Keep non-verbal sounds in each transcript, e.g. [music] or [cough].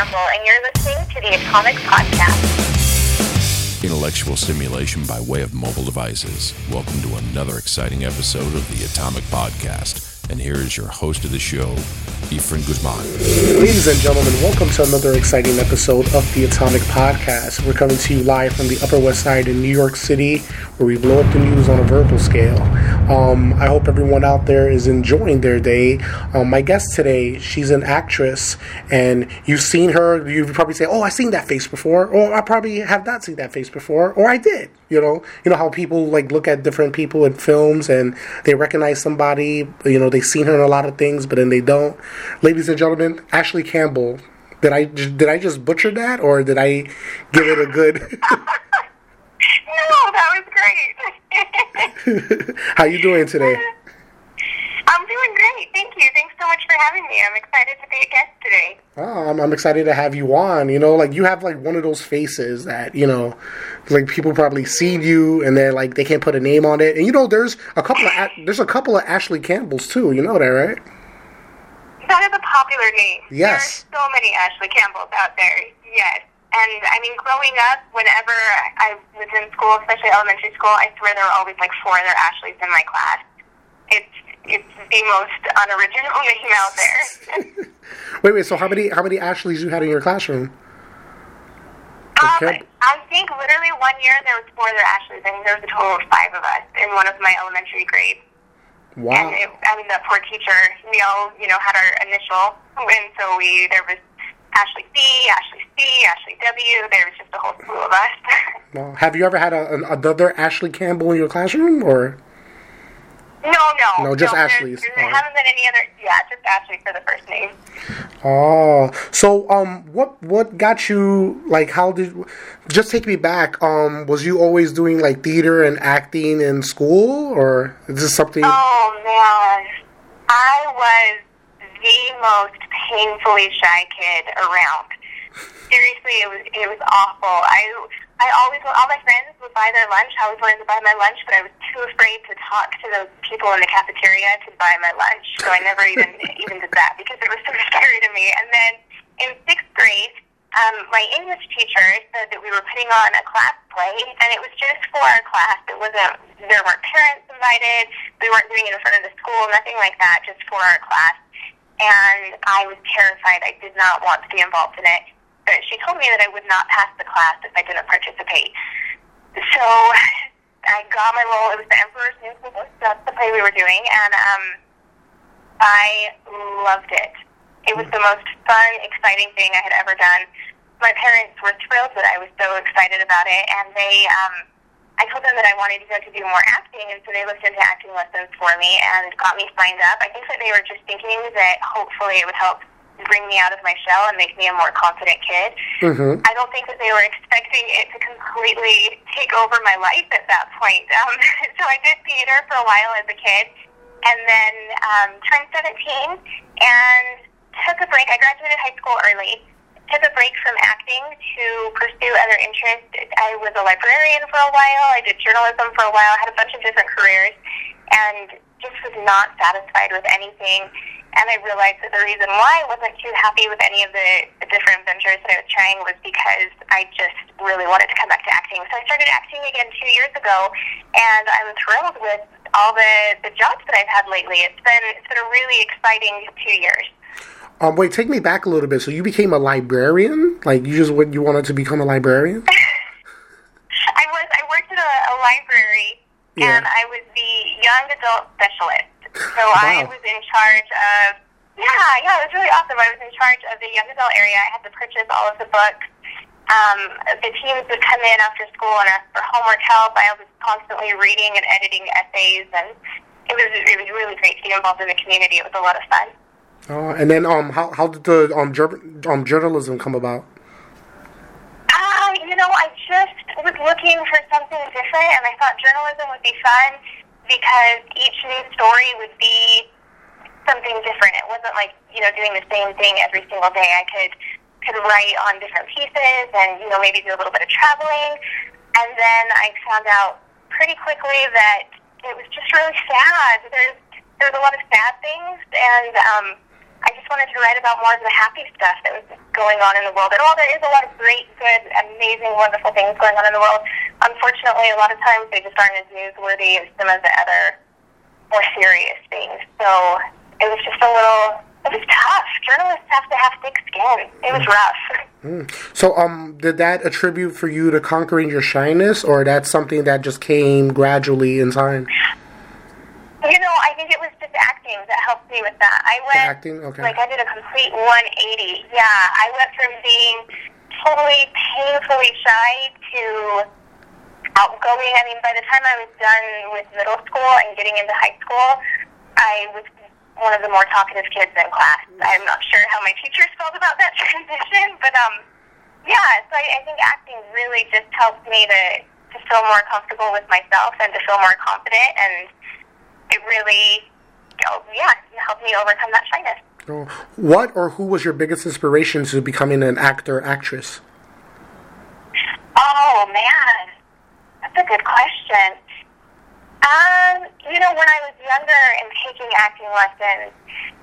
Campbell, and you're listening to the Atomic Podcast. Intellectual stimulation by way of mobile devices. Welcome to another exciting episode of the Atomic Podcast. And here is your host of the show, Guzman. Ladies and gentlemen, welcome to another exciting episode of the Atomic Podcast. We're coming to you live from the Upper West Side in New York City, where we blow up the news on a verbal scale. Um, I hope everyone out there is enjoying their day. Um, my guest today, she's an actress, and you've seen her. You probably say, "Oh, I've seen that face before," or "I probably have not seen that face before," or "I did." You know, you know how people like look at different people in films and they recognize somebody. You know, they've seen her in a lot of things, but then they don't. Ladies and gentlemen, Ashley Campbell. Did I did I just butcher that, or did I give it a good? [laughs] [laughs] no, that was great. [laughs] How you doing today? I'm doing great. Thank you. Thanks so much for having me. I'm excited to be a guest today. Oh, I'm, I'm excited to have you on. You know, like you have like one of those faces that you know, like people probably seen you and they're like they can't put a name on it. And you know, there's a couple of there's a couple of Ashley Campbells too. You know that, right? That is a popular name. Yes. There are so many Ashley Campbells out there. Yes. And I mean, growing up, whenever I was in school, especially elementary school, I swear there were always like four other Ashleys in my class. It's it's the most unoriginal name out there. [laughs] wait, wait. So how many how many Ashleys you had in your classroom? Um, I think literally one year there was four other Ashleys. I think there was a total of five of us in one of my elementary grades. Wow. And it, I mean, the poor teacher, we all, you know, had our initial, and so we, there was Ashley C, Ashley C, Ashley W. There was just a whole slew of us. [laughs] well, have you ever had a, another Ashley Campbell in your classroom, or? No, no. No, just no, Ashley's. There, there oh. haven't been any other. Yeah, just Ashley for the first name. Oh, so um, what what got you like? How did just take me back? Um, was you always doing like theater and acting in school, or is this something? Oh man, I was the most painfully shy kid around. Seriously, it was it was awful. I I always, all my friends would buy their lunch. I always wanted to buy my lunch, but I was too afraid to talk to those people in the cafeteria to buy my lunch. So I never even [laughs] even did that because it was so [laughs] scary to me. And then in sixth grade, um, my English teacher said that we were putting on a class play, and it was just for our class. It wasn't there weren't parents invited. We weren't doing it in front of the school, nothing like that. Just for our class. And I was terrified. I did not want to be involved in it she told me that I would not pass the class if I didn't participate. So [laughs] I got my role. It was the Emperor's New Clothes. That's the play we were doing, and um, I loved it. It was the most fun, exciting thing I had ever done. My parents were thrilled that I was so excited about it, and they, um, I told them that I wanted to go to do more acting, and so they looked into acting lessons for me and got me signed up. I think that they were just thinking that hopefully it would help bring me out of my shell and make me a more confident kid. Mm-hmm. I don't think that they were expecting it to completely take over my life at that point. [laughs] Um, so I did theater for a while as a kid, and then um, turned 17 and took a break. I graduated high school early. Took a break from acting to pursue other interests. I was a librarian for a while. I did journalism for a while. I had a bunch of different careers, and just was not satisfied with anything and I realized that the reason why I wasn't too happy with any of the, the different ventures that I was trying was because I just really wanted to come back to acting. So I started acting again two years ago, and I'm thrilled with all the, the jobs that I've had lately. It's been it's been a really exciting two years. Um, wait, take me back a little bit. So you became a librarian? Like you just you wanted to become a librarian? [laughs] I was. I worked at a, a library, yeah. and I was the young adult specialist. So wow. I was in charge of, yeah, yeah, it was really awesome. I was in charge of the young adult area. I had to purchase all of the books. Um, the teams would come in after school and ask for homework help. I was constantly reading and editing essays, and it was it was really great to get involved in the community. It was a lot of fun. Oh, and then um, how how did the um, jur- um journalism come about? Know, I just was looking for something different, and I thought journalism would be fun because each new story would be something different. It wasn't like, you know, doing the same thing every single day. I could could write on different pieces and, you know, maybe do a little bit of traveling. And then I found out pretty quickly that it was just really sad. There's there's a lot of sad things and um I just wanted to write about more of the happy stuff that was going on in the world. And while there is a lot of great, good, amazing, wonderful things going on in the world, unfortunately, a lot of times they just aren't as newsworthy as some of the other more serious things. So it was just a little it was tough. Journalists have to have thick skin. It was rough. Mm. So, um, did that attribute for you to conquering your shyness, or that's something that just came gradually in time? You know, I think it was just acting that helped me with that. I went The acting? Okay. like I did a complete 180. Yeah, I went from being totally painfully shy to outgoing. I mean, by the time I was done with middle school and getting into high school, I was one of the more talkative kids in class. I'm not sure how my teachers felt about that [laughs] transition, but um, yeah. So I, I think acting really just helped me to to feel more comfortable with myself and to feel more confident, and it really, oh, yeah, helped me overcome that shyness. So what or who was your biggest inspiration to becoming an actor, actress? Oh man, that's a good question. Um, you know, when I was younger and taking acting lessons,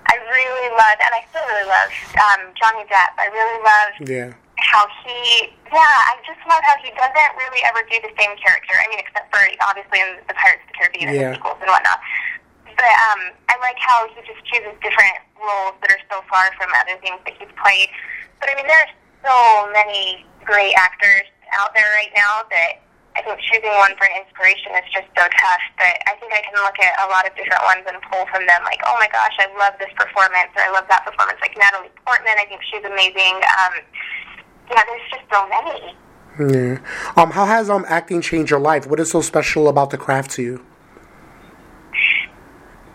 I really loved, and I still really love um, Johnny Depp. I really loved Yeah. How he, yeah, I just love how he doesn't really ever do the same character. I mean, except for obviously in the Pirates of the Caribbean and Yeah. the sequels and whatnot. But um, I like how he just chooses different roles that are so far from other things that he's played. But I mean, there are so many great actors out there right now that I think choosing one for inspiration is just so tough. But I think I can look at a lot of different ones and pull from them, like, oh my gosh, I love this performance, or I love that performance. Like Natalie Portman, I think she's amazing. Um, yeah, there's just so many. Yeah. Um, how has um acting changed your life? What is so special about the craft to you?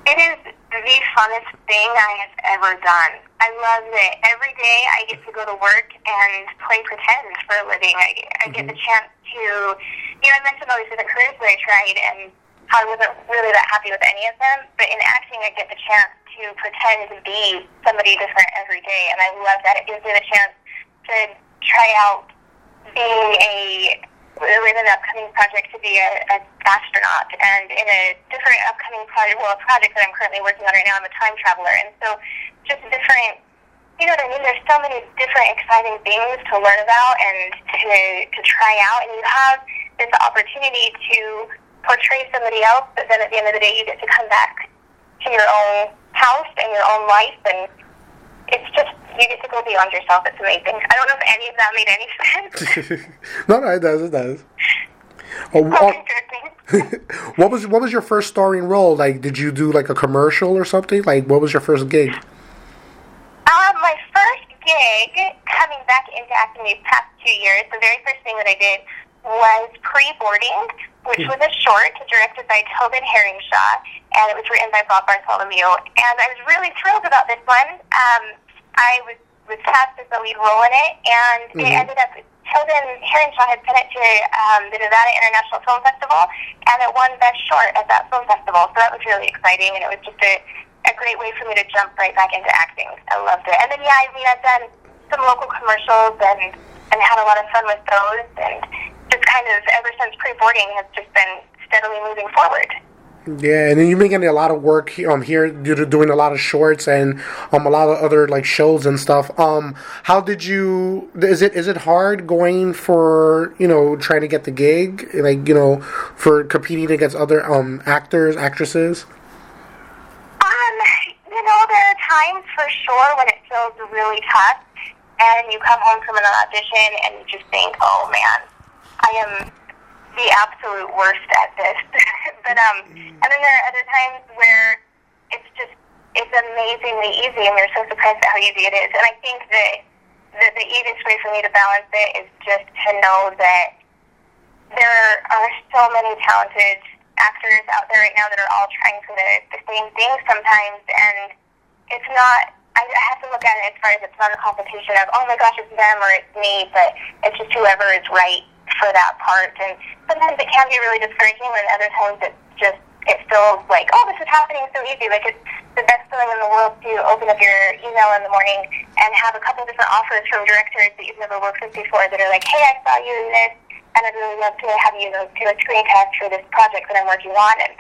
It is the funnest thing I have ever done. I love it. Every day I get to go to work and play pretend for a living. I, I get the chance to, you know, I mentioned all these different careers that I tried and how I wasn't really that happy with any of them. But in acting, I get the chance to pretend to be somebody different every day, and I love that. It gives me the chance to try out being a in an upcoming project to be an astronaut, and in a different upcoming project, well, a project that I'm currently working on right now, I'm a time traveler, and so just different. You know what I mean? There's so many different exciting things to learn about and to to try out, and you have this opportunity to portray somebody else, but then at the end of the day, you get to come back to your own house and your own life, and it's just you get to go beyond yourself. It's amazing. I don't know if any of that made any sense. [laughs] no, no, it does. It does. Oh, Okay, oh, [laughs] what was what was your first starring role? Like, did you do like a commercial or something? Like, what was your first gig? Um, my first gig coming back into acting these past two years, the very first thing that I did was pre-boarding, which was a short directed by Tobin Herringshaw, and it was written by Bob Bartholomew. And I was really thrilled about this one. Um, I was was cast as the lead role in it, and it Mhm. ended up Tobin Herringshaw had sent it to um, the Nevada International Film Festival, and it won Best Short at that film festival. So that was really exciting, and it was just a, a great way for me to jump right back into acting. I loved it. And then yeah, I mean I've done some local commercials and and had a lot of fun with those, and just kind of ever since pre-boarding has just been steadily moving forward. Yeah, and then you're making a lot of work um here doing a lot of shorts and um a lot of other like shows and stuff. Um, how did you? Is it is it hard going for you know trying to get the gig like you know for competing against other um actors actresses? Um, you know, there are times for sure when it feels really tough, and you come home from an audition and you just think, "Oh man, I am the absolute worst at this." [laughs] but um, and then there are other times where it's just it's amazingly easy, and you're so surprised at how easy it is. And I think that the, the easiest way for me to balance it is just to know that there are so many talented actors out there right now that are all trying for the, the same thing sometimes, and it's not. I, I have to look at it as far as it's not a competition of oh my gosh it's them or it's me, but it's just whoever is right for that part. And sometimes it can be really discouraging, and other times it's just it feels like oh this is happening so easy. Like it's the best feeling in the world to open up your email in the morning and have a couple different offers from directors that you've never worked with before that are like hey I saw you in this and I'd really love to have you do a screen test for this project that I'm working on. And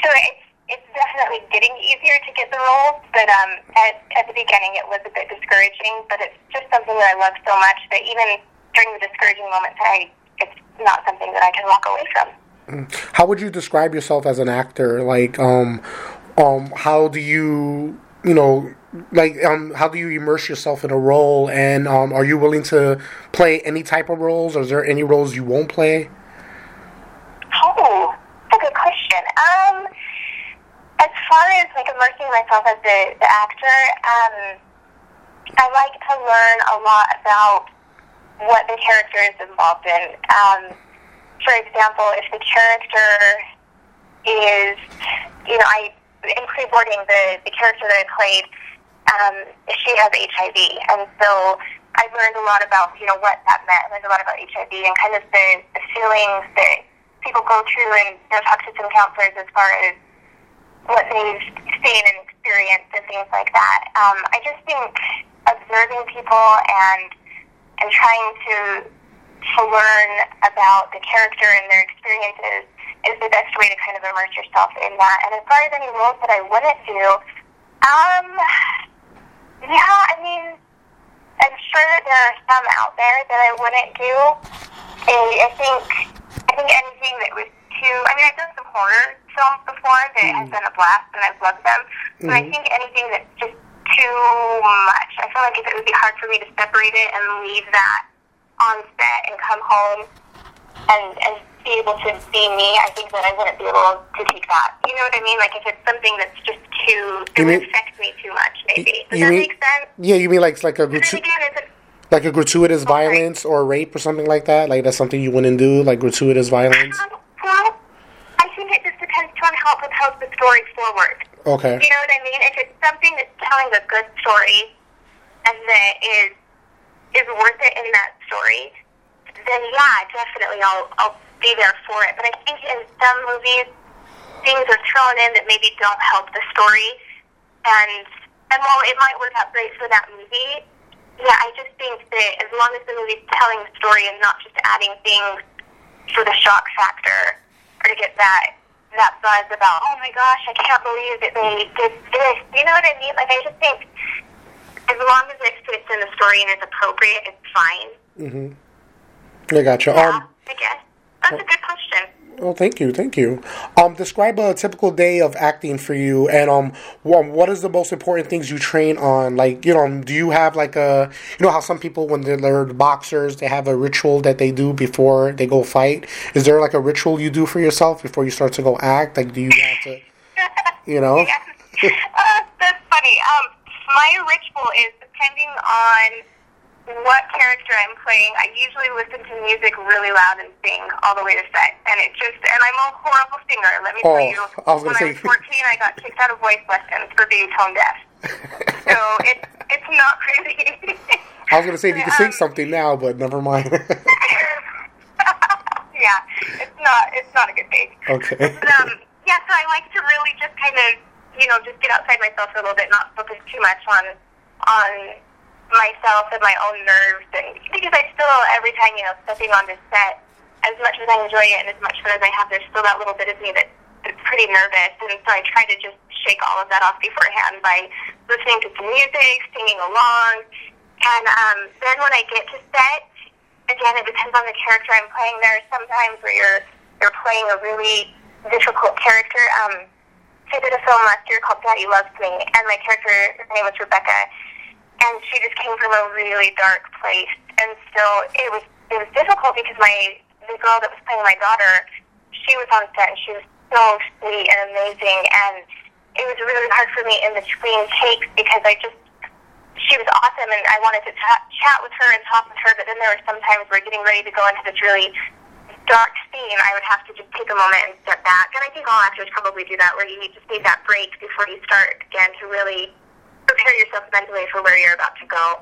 so it's it's definitely getting easier to get the roles, but um, at, at the beginning it was a bit discouraging. But it's just something that I love so much that even during the discouraging moments, I it's not something that I can walk away from. How would you describe yourself as an actor? Like, um, um, how do you, you know, like, um, how do you immerse yourself in a role? And um, are you willing to play any type of roles? Or is there any roles you won't play? Oh, that's a good question. Um, as far as like immersing myself as the, the actor, um, I like to learn a lot about what the character is involved in. Um, for example, if the character is, you know, I in pre-boarding the the character that I played, um, she has HIV, and so I learned a lot about you know what that meant. I learned a lot about HIV and kind of the, the feelings that people go through, and you know, talk to some counselors as far as what they've seen and experienced and things like that. Um, I just think observing people and and trying to to learn about the character and their experiences is the best way to kind of immerse yourself in that. And as far as any roles that I wouldn't do, um, yeah, I mean, I'm sure that there are some out there that I wouldn't do. And I think I think anything that was too. I mean, I've done some horror films before that mm. has been a blast, and I've loved them. Mm-hmm. But I think anything that's just too much. I feel like if it would be hard for me to separate it and leave that on set and come home and and be able to be me, I think that I wouldn't be able to take that. You know what I mean? Like if it's something that's just too it would affect me too much, maybe. Does that mean, make sense? Yeah, you mean like like a gratu- like a gratuitous violence or rape or something like that? Like that's something you wouldn't do, like gratuitous violence? Um, well, I think it just depends on how it propels the story forward. Okay. You know what I mean? If it's something that's telling a good story and that is is worth it in that story, then yeah, definitely I'll I'll be there for it. But I think in some movies things are thrown in that maybe don't help the story and and while it might work out great for that movie, yeah, I just think that as long as the movie's telling the story and not just adding things for the shock factor or to get that that buzz about, oh my gosh, I can't believe that they did this. You know what I mean? Like, I just think as long as it fits in the story and is appropriate, it's fine. Mm-hmm. I gotcha. Yeah, um, I guess. That's well, a good question. Well, thank you, thank you. Um, describe a typical day of acting for you, and um, what is the most important things you train on? Like, you know, do you have like a, you know, how some people when they're, they're boxers, they have a ritual that they do before they go fight. Is there like a ritual you do for yourself before you start to go act? Like, do you have to, [laughs] you know? yeah. [laughs] uh, that's funny. Um, my ritual is depending on what character I'm playing, I usually listen to music really loud and sing all the way to set. And it just, and I'm a horrible singer, let me oh, tell you. I was when say, I was [laughs] 14, I got kicked out of voice lessons for being tone deaf. so [laughs] it, it's not crazy. I was going to say, if you can um, sing something now, but never mind. [laughs] yeah, it's not, it's not a good thing. Okay. But, um, yeah, so I like to really just kind of, you know, just get outside myself a little bit, not focus too much on, on myself and my own nerves, and because I still every time you know stepping on this set, as much as I enjoy it and as much fun as I have, there's still that little bit of me that that's pretty nervous, and so I try to just shake all of that off beforehand by listening to some music, singing along, and um, then when I get to set, again it depends on the character I'm playing. There are sometimes where you're you're playing a really difficult character. Um, I did a film last year called Daddy Loves Me, and my character, her name was Rebecca, and she just came from a really dark place. And so it was it was difficult because my the girl that was playing my daughter, she was on set and she was so sweet and amazing, and it was really hard for me in between takes because I just she was awesome and I wanted to t- chat with her and talk with her, but then there were some times where getting ready to go into this really dark scene, I would have to just take a moment and step back. And I think all actors probably do that, where you need to take that break before you start again to really prepare yourself mentally for where you're about to go.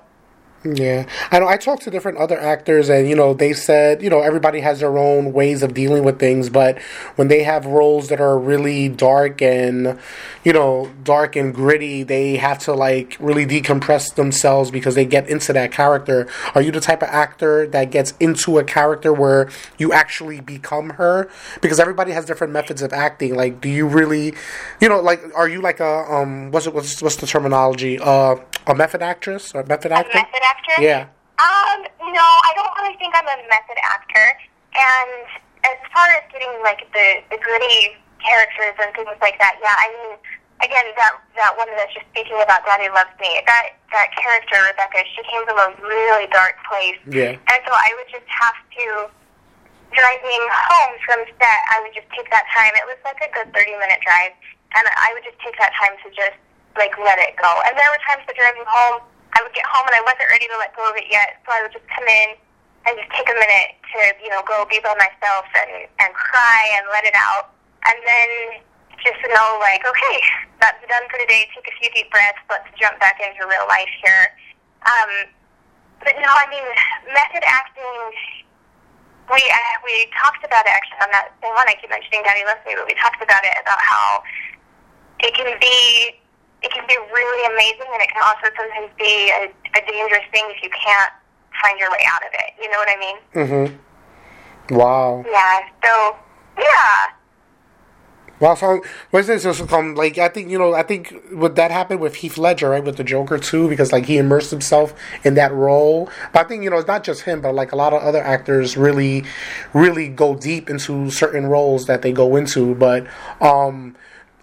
Yeah, I know. I talked to different other actors, and you know, they said you know everybody has their own ways of dealing with things, but when they have roles that are really dark and you know dark and gritty, they have to like really decompress themselves because they get into that character. Are you the type of actor that gets into a character where you actually become her? Because everybody has different methods of acting. Like, do you really, you know, like, are you like a um, what's it, what's what's the terminology? Uh, a method actress or method actor? A method actor? Yeah. Um, no, I don't really think I'm a method actor. And as far as getting like the, the gritty characters and things like that, yeah, I mean, again, that that one that's just speaking about Daddy Loves Me, that that character Rebecca, she came from a really dark place, Yeah. and so I would just have to driving home from set. I would just take that time. It was like a good thirty minute drive, and I would just take that time to just like let it go. And there were times that driving home, I would get home and I wasn't ready to let go of it yet, so I would just come in and just take a minute to you know go be by myself and and cry and let it out, and then just know like okay, that's done for today. Take a few deep breaths. Let's jump back into real life here. Um, but no, I mean method acting we uh, we talked about it actually on that same one. I keep mentioning Daddy Loves Me, but we talked about it about how it can be it can be really amazing, and it can also sometimes be a, a dangerous thing if you can't find your way out of it. You know what I mean? Mm-hmm. Wow. Yeah. So yeah. Wow, so what's this? So, um, like I think you know, I think would that happened with Heath Ledger, right, with the Joker too, because like he immersed himself in that role. But I think you know, it's not just him, but like a lot of other actors really, really go deep into certain roles that they go into. But um,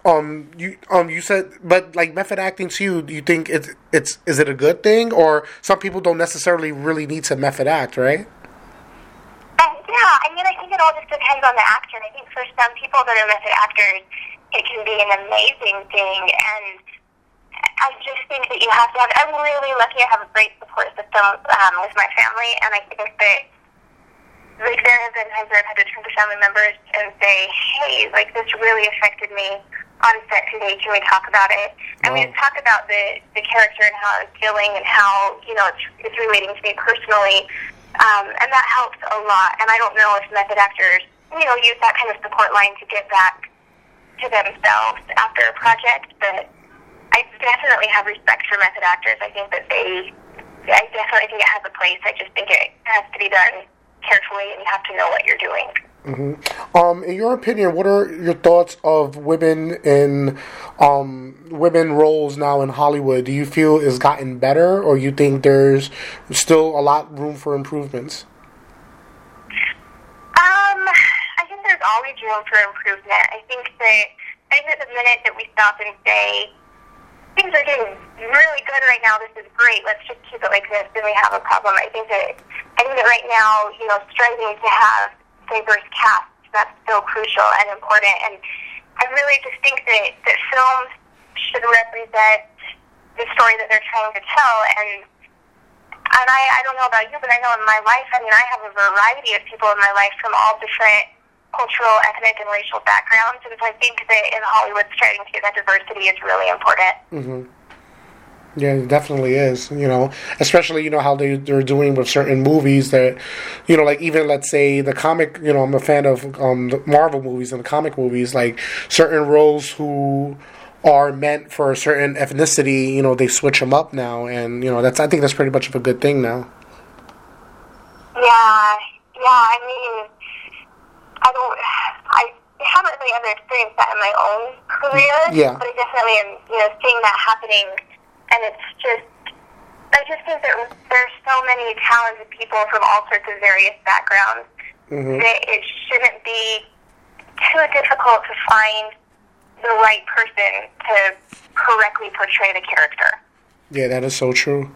um, you um, you said, but like method acting to you, do you think it's it's is it a good thing, or some people don't necessarily really need to method act, right? And yeah, I mean, think it all just depends on the actor. I think for some people that are method actors, it can be an amazing thing. And I just think that you have to have. I'm really lucky. I have a great support system um, with my family, and I think that like there have been times where I've had to turn to family members and say, "Hey, like this really affected me on set today. Can we talk about it?" And we Wow. just talk about the the character and how it's feeling and how you know it's it's relating to me personally, um, and that helps a lot. And I don't know if method actors you know use that kind of support line to get back to themselves after a project, but I definitely have respect for method actors. I think that they, I definitely think it has a place. I just think it has to be done carefully, and you have to know what you're doing. Um, in your opinion, what are your thoughts of women in um, women roles now in Hollywood? Do you feel it's gotten better, or you think there's still a lot room for improvements? Um, I think there's always room for improvement. I think that I think that the minute that we stop and say things are getting really good right now, this is great. Let's just keep it like this. Then we have a problem. I think that I think that right now, you know, striving to have diverse casts that's so crucial and important. And I really just think that that films should represent the story that they're trying to tell and and I, I don't know about you, but I know in my life, I mean, I have a variety of people in my life from all different cultural, ethnic, and racial backgrounds. And so I think that in Hollywood, striving to get that diversity is really important. Mm-hmm. Yeah, it definitely is. You know, especially you know how they they're doing with certain movies that, you know, like even let's say the comic. You know, I'm a fan of um, the Marvel movies and the comic movies. Like certain roles who are meant for a certain ethnicity, you know, they switch them up now, and you know that's I think that's pretty much of a good thing now. Yeah, yeah. I mean, I don't. I haven't really ever experienced that in my own career. Yeah. But I definitely am. You know, seeing that happening, and it's just. I just think that there's so many talented people from all sorts of various backgrounds mm-hmm. that it shouldn't be too difficult to find the right person to correctly portray the character. Yeah, that is so true.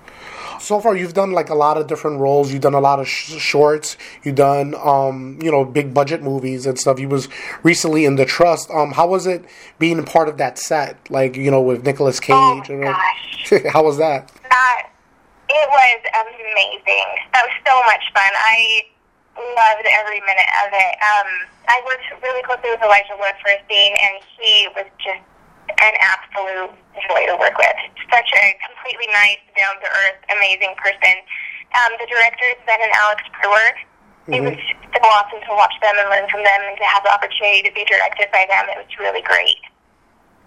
So far, you've done like a lot of different roles. You've done a lot of sh- shorts. You've done, um, you know, big budget movies and stuff. You was recently in The Trust. Um, how was it being part of that set? Like, you know, with Nicolas Cage. Oh, and- gosh. [laughs] how was that? That it was amazing. That was so much fun. I loved every minute of it. Um, I worked really closely with Elijah Wood for a scene, and he was just an absolute joy to work with. Such a completely nice, down to earth, amazing person. Um, the directors, Ben and Alex Brewer, it was so awesome to watch them and learn from them and to have the opportunity to be directed by them. It was really great.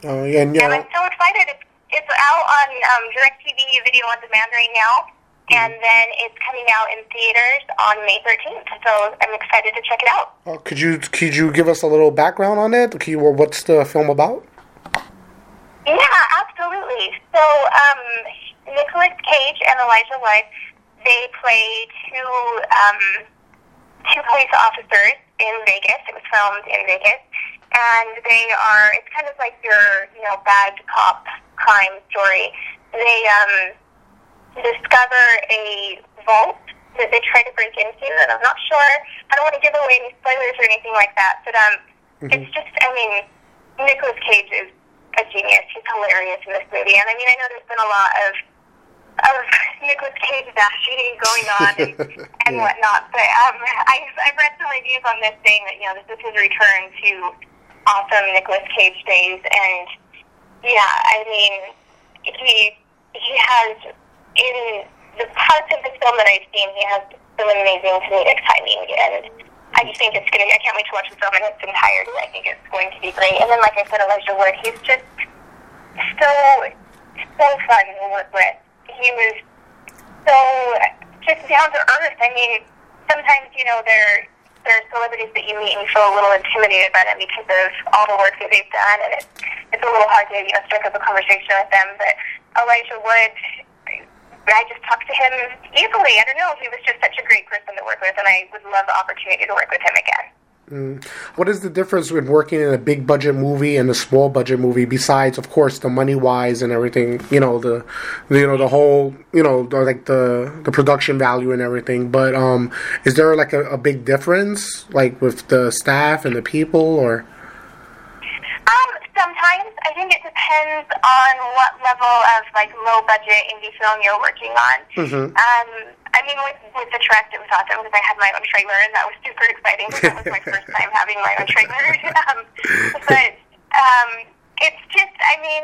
Oh, yeah, and, And I'm so excited. It's, it's out on um, DirecTV Video on Demand right now. And then it's coming out in theaters on May 13th. So I'm excited to check it out. uh, could you could you give us a little background on it? You, what's the film about? Yeah, absolutely. So, um, Nicolas Cage and Elijah Wood, they play two um, two police officers in Vegas. It was filmed in Vegas, and they are. It's kind of like your you know bad cop crime story. They um, discover a vault that they try to break into, and I'm not sure. I don't want to give away any spoilers or anything like that, but um, it's just. I mean, Nicolas Cage is a genius. He's hilarious in this movie, and I mean, I know there's been a lot of of Nicolas Cage bashing going on and, [laughs] and Yeah. whatnot, but um, I I've read some reviews on this saying that you know this is his return to awesome Nicolas Cage days, and yeah, I mean, he he has in the parts of the film that I've seen, he has some amazing comedic timing, and I just think it's gonna. I can't wait to watch the film in its entirety. I think it's going to be great. And then, like I said, Elijah Wood, he's just so so fun to work with. He was so just down to earth. I mean, sometimes you know there there are celebrities that you meet and you feel a little intimidated by them because of all the work that they've done, and it's it's a little hard to you know strike up a conversation with them. But Elijah Wood, I just talked to him easily. I don't know. He was just such a great person to with, and I would love the opportunity to work with him again. What is the difference with working in a big budget movie and a small budget movie? Besides, of course, the money wise and everything. You know the, the you know the whole you know the, like the the production value and everything. But um, is there like a, a big difference like with the staff and the people or? Um, sometimes I think it depends on what level of like low budget indie film you're working on. Mhm. Um, I mean, with with the Trust, it was awesome because I had my own trailer, and that was super exciting. Because that was my first time having my own trailer. [laughs] um, but um, it's just, I mean,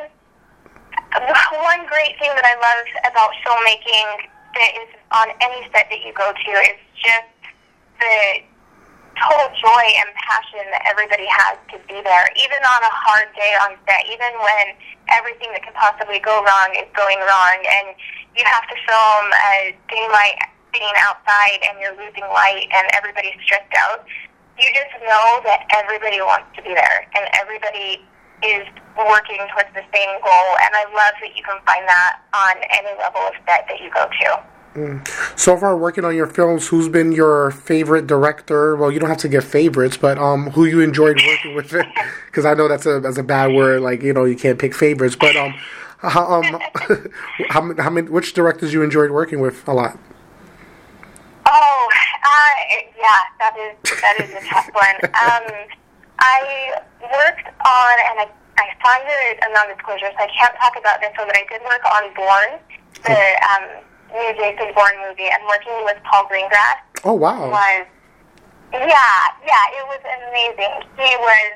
one great thing that I love about filmmaking that is on any set that you go to is just the total joy and passion that everybody has to be there, even on a hard day on set, even when everything that could possibly go wrong is going wrong, and you have to film um, a daylight scene outside and you're losing light and everybody's stressed out. You just know that everybody wants to be there and everybody is working towards the same goal, and I love that you can find that on any level of set that you go to. So far, working on your films, who's been your favorite director? Well, you don't have to give favorites, but um, who you enjoyed working with? [laughs] Because I know that's a that's a bad word. Like you know, you can't pick favorites. But um, how um, [laughs] how, how many which directors you enjoyed working with a lot? Oh, uh, yeah, that is that is a tough one. Um, I worked on, and I, I signed a, a non-disclosure, so I can't talk about this one, but I did work on Bourne, the um, new Jason Bourne movie, and working with Paul Greengrass Oh wow! was, yeah, yeah, it was amazing. He was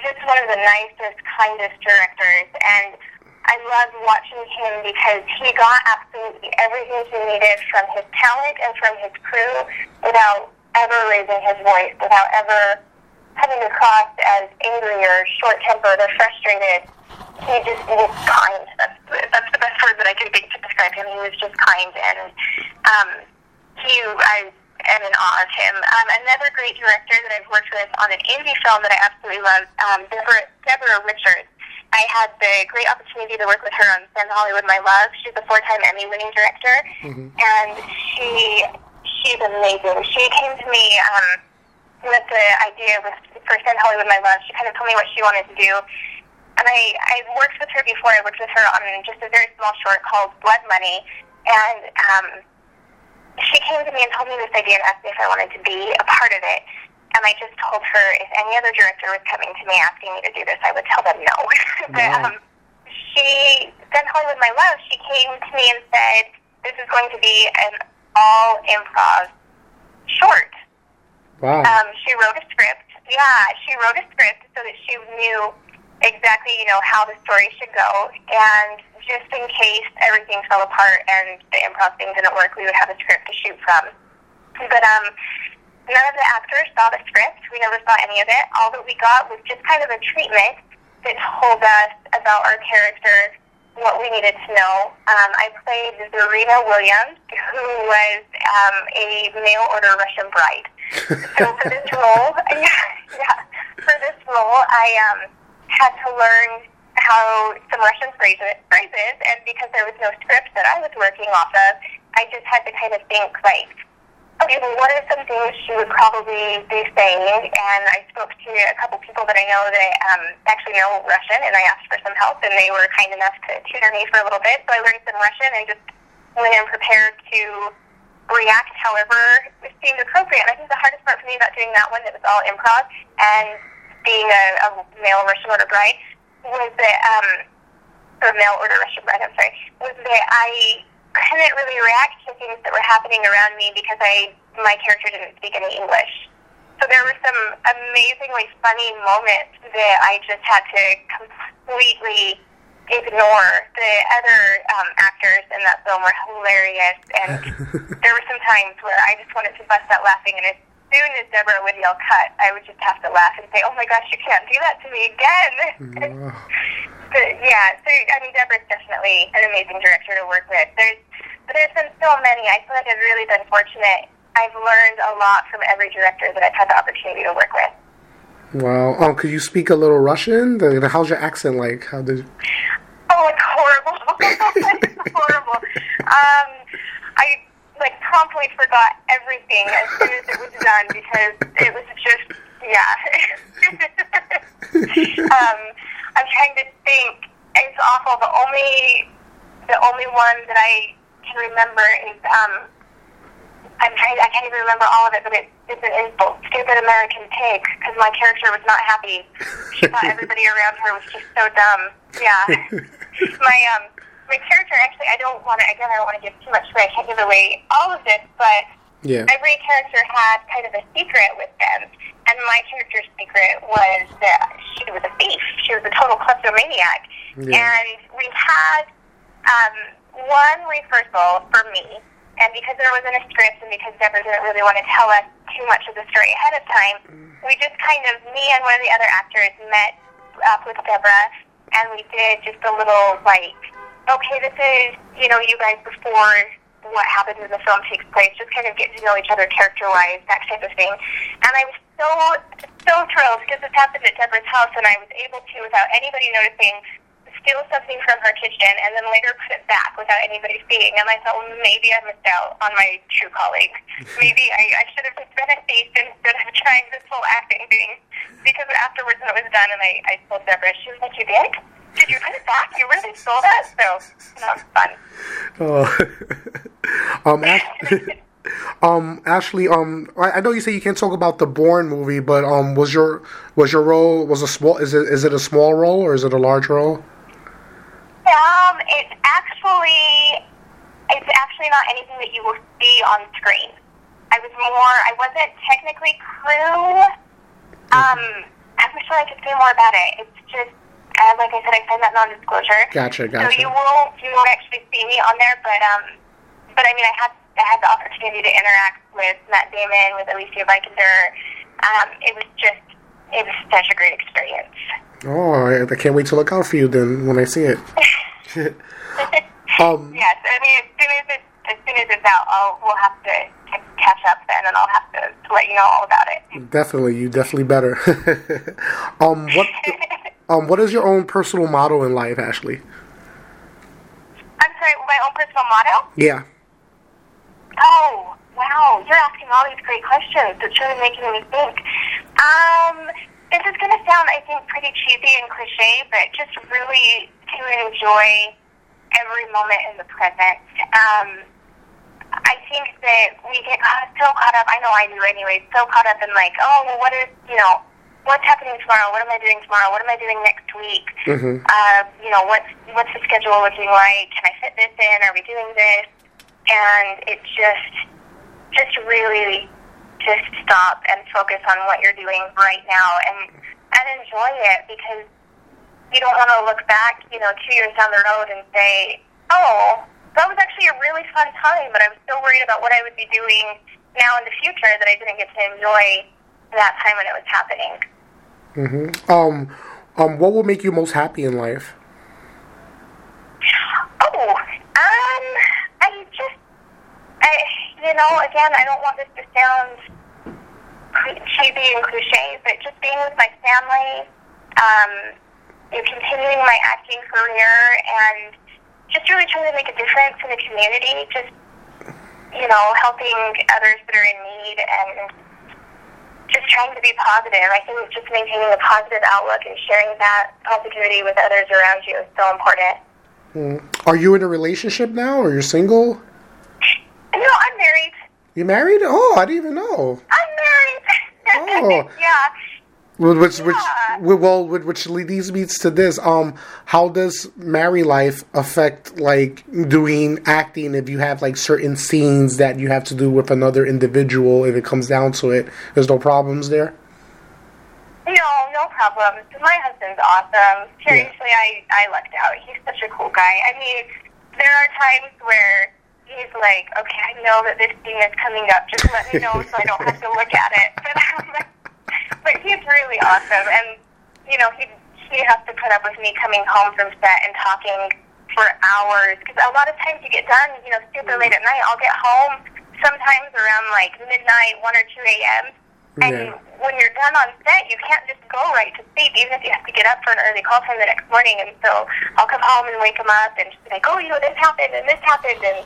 just one of the nicest, kindest directors, and I loved watching him because he got absolutely everything he needed from his talent and from his crew without ever raising his voice, without ever coming across as angry or short-tempered or frustrated. He just was kind. That's, that's the best word that I can think to describe him. He was just kind, and um, he, I am in awe of him. Um, another great director that I've worked with on an indie film that I absolutely love, um, Deborah, Deborah Richards. I had the great opportunity to work with her on Send Hollywood My Love. She's a four-time Emmy-winning director, and she she's amazing. She came to me um, with the idea with for Send Hollywood My Love. She kind of told me what she wanted to do, and I I worked with her before. I worked with her on just a very small short called Blood Money, and um, she came to me and told me this idea and asked me if I wanted to be a part of it. And I just told her if any other director was coming to me asking me to do this, I would tell them no. [laughs] but Wow. um, she, then Hollywood My Love, she came to me and said, this is going to be an all improv short. Wow! Um, she wrote a script. Yeah, she wrote a script so that she knew exactly, you know, how the story should go. And just in case everything fell apart and the improv thing didn't work, we would have a script to shoot from. But um, none of the actors saw the script. We never saw any of it. All that we got was just kind of a treatment that told us about our character, what we needed to know. Um, I played Zarina Williams, who was um, a mail order Russian bride. So for this role, [laughs] yeah, yeah, for this role, I um, had to learn how some Russian phrases, phrases, and because there was no script that I was working off of, I just had to kind of think like, okay, well, what are some things she would probably be saying? And I spoke to a couple people that I know that um, actually know Russian, and I asked for some help, and they were kind enough to tutor me for a little bit. So I learned some Russian and just went in prepared to react however seemed appropriate. And I think the hardest part for me about doing that one that was all improv and being a, a male Russian order bride was that, um, or mail order Russian bride, I'm sorry, was that I couldn't really react to things that were happening around me because I, my character didn't speak any English. So there were some amazingly funny moments that I just had to completely ignore. The other um, actors in that film were hilarious, and [laughs] there were some times where I just wanted to bust out laughing, and as soon as Deborah would yell cut, I would just have to laugh and say, "Oh my gosh, you can't do that to me again!" [laughs] but yeah, so I mean, Deborah's definitely an amazing director to work with. There's, but there's been so many. I feel like I've really been fortunate. I've learned a lot from every director that I've had the opportunity to work with. Wow. Oh, could you speak a little Russian? The, how's your accent like? How did? Oh, it's horrible. [laughs] it's horrible. Um, I like promptly forgot everything as soon as it was done because it was just yeah. [laughs] um, I'm trying to think. It's awful. The only the only one that I can remember is um. I'm trying. I can't even remember all of it, but it, it's an insult. Stupid American pig, because my character was not happy. She thought everybody [laughs] around her was just so dumb. Yeah. [laughs] my um my character actually I don't want to again I don't want to give too much away. I can't give away all of this, but Yeah. every character had kind of a secret with them. And my character's secret was that she was a thief. She was a total kleptomaniac. Yeah. And we had um, one rehearsal for me. And because there wasn't a script and because Deborah didn't really want to tell us too much of the story ahead of time, we just kind of, me and one of the other actors met up with Deborah and we did just a little like, okay, this is, you know, you guys before what happens in the film takes place, just kind of getting to know each other character-wise, that type of thing. And I was so, so thrilled because this happened at Deborah's house and I was able to, without anybody noticing, steal something from her kitchen and then later put it back without anybody seeing. And I thought, well, maybe I missed out on my true calling. [laughs] Maybe I, I should have just been a thief instead of trying this whole acting thing. Because afterwards, when it was done, and I, I told Deborah, she was like, you did? Did you put it back? You really stole that? So that was fun. Oh. [laughs] um, [laughs] um, Ashley. Um, I, I know you say you can't talk about the Bourne movie, but um, was your was your role was a small? Is it is it a small role or is it a large role? Um, it's actually, it's actually not anything that you will see on screen. I was more, I wasn't technically crew. Um, I wish I could say more about it. It's just, uh, like I said, I signed that non-disclosure. Gotcha, gotcha. So you won't, you won't actually see me on there, but um, but I mean, I had, I had the opportunity to interact with Matt Damon, with Alicia Vikander. Um, it was just, it was such a great experience. Oh, I, I can't wait to look out for you then when I see it. [laughs] um, Yes, I mean, as soon as it, as soon as it's out, I'll, we'll have to, to catch up then, and I'll have to, to let you know all about it. definitely, you definitely better. [laughs] um, what [laughs] um, what is your own personal motto in life, Ashley? I'm sorry, my own personal motto? Yeah. Oh, wow, you're asking all these great questions. It's really making me think. Um, this is going to sound, I think, pretty cheesy and cliche, but just really to enjoy every moment in the present. Um, I think that we get caught, so caught up, I know I do anyway, so caught up in like, oh, well, what is, you know, what's happening tomorrow? What am I doing tomorrow? What am I doing next week? Mhm. Uh, you know, what's, what's the schedule looking like? Can I fit this in? Are we doing this? And it just, just really just stop and focus on what you're doing right now and, and enjoy it because you don't want to look back, you know, two years down the road and say, oh, that was actually a really fun time, but I was so worried about what I would be doing now in the future that I didn't get to enjoy that time when it was happening. Mm-hmm. Um, um, what will make you most happy in life? Oh, um, I just, I, you know, again, I don't want this to sound cheesy and cliche, but just being with my family, um, you continuing my acting career, and just really trying to make a difference in the community. Just, you know, helping others that are in need, and just trying to be positive. I think just maintaining a positive outlook and sharing that positivity with others around you is so important. Mm. Are you in a relationship now, or you're single? No, I'm married. You married? Oh, I didn't even know. I'm married. [laughs] Oh. yeah. Which, which, Yeah. well, which, leads me to this. Um, how does married life affect like doing acting? If you have like certain scenes that you have to do with another individual, if it comes down to it, there's no problems there. No, no problem. My husband's awesome. Seriously, I I lucked out. He's such a cool guy. I mean, there are times where he's like, "Okay, I know that this scene is coming up. Just let me know so I don't have to look at it." [laughs] But I'm like, but he's really awesome, and you know, he he has to put up with me coming home from set and talking for hours because a lot of times you get done, you know, super late at night. I'll get home sometimes around like midnight, one or two a.m. And Yeah. when you're done on set, you can't just go right to sleep, even if you have to get up for an early call time the next morning. And so I'll come home and wake him up and just be like, oh, you know, this happened and this happened. And,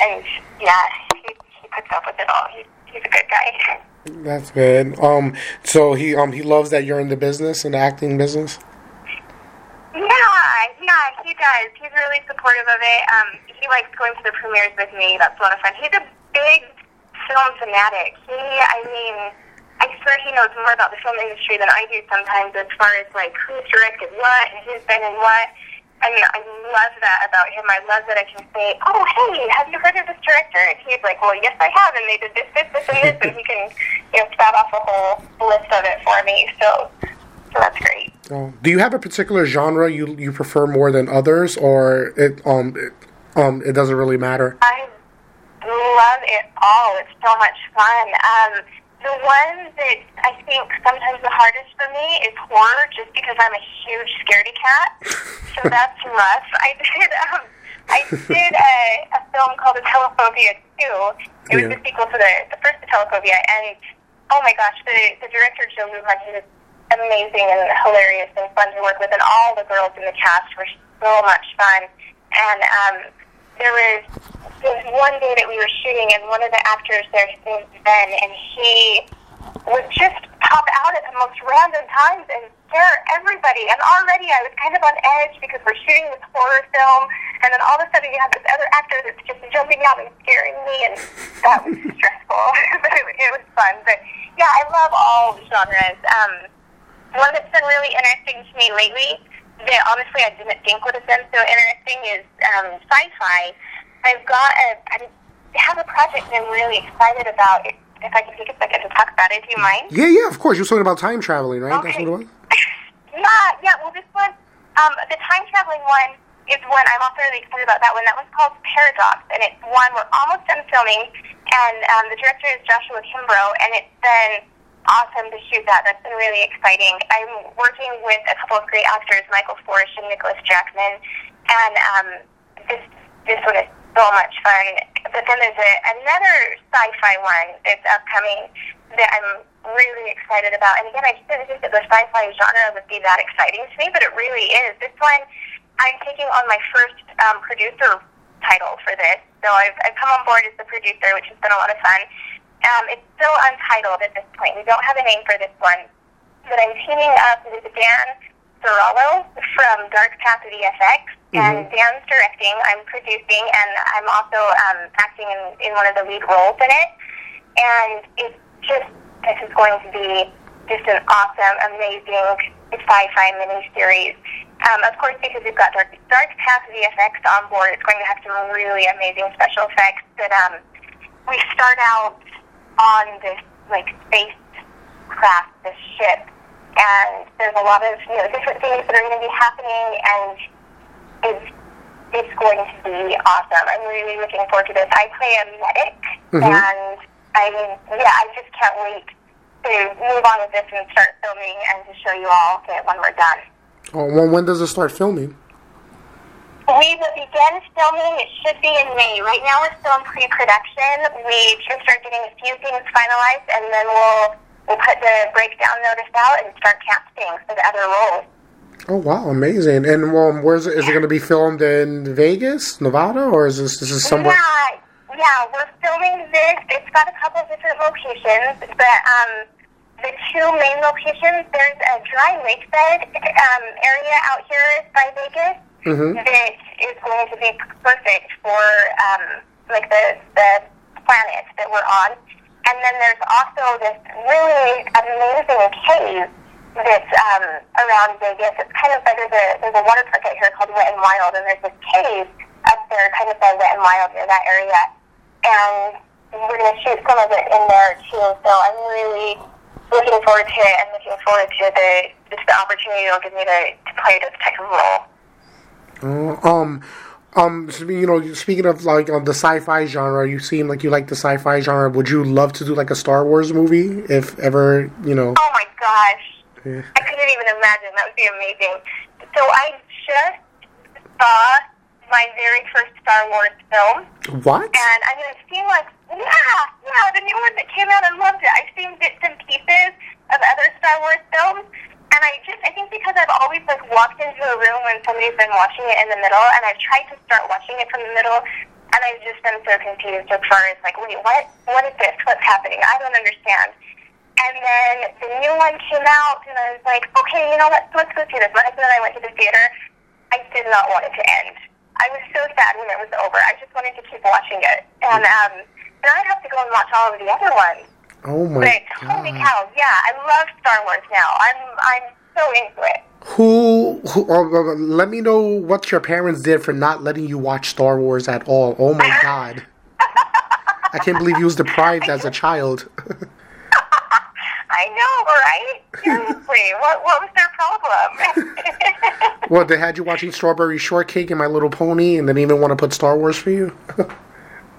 and yeah, he, he puts up with it all. He, he's a good guy. That's good. Um, so he um he loves that you're in the business, in the acting business. Yeah, yeah, he does. He's really supportive of it. Um, he likes going to the premieres with me. That's a lot of fun. He's a big film fanatic. He, I mean, I swear he knows more about the film industry than I do sometimes as far as like who's directed what and who's been in what. And I love that about him. I love that I can say, "Oh, hey, have you heard of this director?" And he's like, "Well, yes, I have." And they did this, this, this, and this, and he can, you know, spout off a whole list of it for me. So, so that's great. Oh. Do you have a particular genre you you prefer more than others, or it um it, um it doesn't really matter? I love it all. It's so much fun. Um, the one that I think sometimes the hardest for me is horror, just because I'm a huge scaredy cat. So [laughs] that's rough. I did. Um, I did a, a film called The Telephobia 2. It was Yeah. the sequel to the, the first The Telephobia, and oh my gosh, the, the director Joe Lujan, he was amazing and hilarious and fun to work with, and all the girls in the cast were so much fun. And um, there was there was one day that we were shooting, and one of the actors there, his name's Ben, and he would just pop out at the most random times and scare everybody. And already I was kind of on edge because we're shooting this horror film, and then all of a sudden you have this other actor that's just jumping out and scaring me, and that was [laughs] stressful, [laughs] but it, it was fun. But yeah, I love all the genres. Um, one that's been really interesting to me lately that honestly I didn't think would have been so interesting is um, sci-fi. I've got a, I have a project that I'm really excited about. If, if I can take a second to talk about it, do you mind? Yeah, yeah, of course. You're talking about time traveling, right? That's what it was. [laughs] yeah, yeah. Well, this one, um, the time traveling one is one I'm also really excited about. That one, that one's called Paradox, and it's one we're almost done filming, and um, the director is Joshua Kimbrough, and it's been awesome to shoot that. That's been really exciting. I'm working with a couple of great actors, Michael Forsh and Nicholas Jackman, and um, this this one is so much fun. But then there's a, another sci-fi one that's upcoming that I'm really excited about. And again, I just didn't think that the sci-fi genre would be that exciting to me, but it really is. This one, I'm taking on my first um, producer title for this. So I've, I've come on board as the producer, which has been a lot of fun. Um, it's still untitled at this point. We don't have a name for this one. But I'm teaming up with Dan Sorello from Dark Path VFX, and Dan's directing, I'm producing, and I'm also um, acting in, in one of the lead roles in it. And it's just, this is going to be just an awesome, amazing sci-fi miniseries. Um, of course, because we've got Dark, Dark Path VFX on board, it's going to have some really amazing special effects that um, we start out on this like spacecraft, this ship, and there's a lot of you know different things that are going to be happening, and it's it's going to be awesome. I'm really looking forward to this. I play a medic, Mhm. and I yeah, I just can't wait to move on with this and start filming and to show you all that when we're done. Oh, well, when does it start filming? We will begin filming. It should be in May. Right now, we're still in pre-production. We just start getting a few things finalized, and then we'll we'll put the breakdown notice out and start casting for the other roles. Oh wow, amazing! And um, where's it? Is it going to be filmed in Vegas, Nevada, or is this this is somewhere? Yeah, yeah. We're filming this. It's got a couple of different locations, but um, the two main locations. There's a dry lake bed um, area out here by Vegas. Mhm. that is going to be perfect for um, like the the planet that we're on. And then there's also this really amazing cave that's um, around Vegas. It's kind of there's a there's a water park out here called Wet and Wild, and there's this cave up there, kind of by Wet and Wild near that area. And we're going to shoot some of it in there too. So I'm really looking forward to it, and looking forward to the just the opportunity it'll give me to, to play this type of role. Oh, um, um, you know, speaking of like uh, the sci-fi genre, you seem like you like the sci-fi genre. Would you love to do like a Star Wars movie if ever, you know? Oh my gosh. Yeah. I couldn't even imagine. That would be amazing. So I just saw my very first Star Wars film, What? and I mean, it seemed like, yeah, yeah, the new one that came out, I loved it. I've seen bits and pieces of other Star Wars films, and I just, I think because I've always like walked into a room when somebody's been watching it in the middle, and I've tried to start watching it from the middle, and I've just been so confused as far as like, wait, what, what is this? What's happening? I don't understand. And then the new one came out, and I was like, okay, you know, let's let's go see this. My husband and I went to the theater. I did not want it to end. I was so sad when it was over. I just wanted to keep watching it, and um, and I'd have to go and watch all of the other ones. Oh my But holy cow, yeah, I love Star Wars now. I'm I'm so into it. Who? who let me know what your parents did for not letting you watch Star Wars at all. Oh my [laughs] god! I can't believe you was deprived as a child. [laughs] I know, right? Seriously, what what was their problem? [laughs] well, they had you watching Strawberry Shortcake and My Little Pony, and they didn't even want to put Star Wars for you.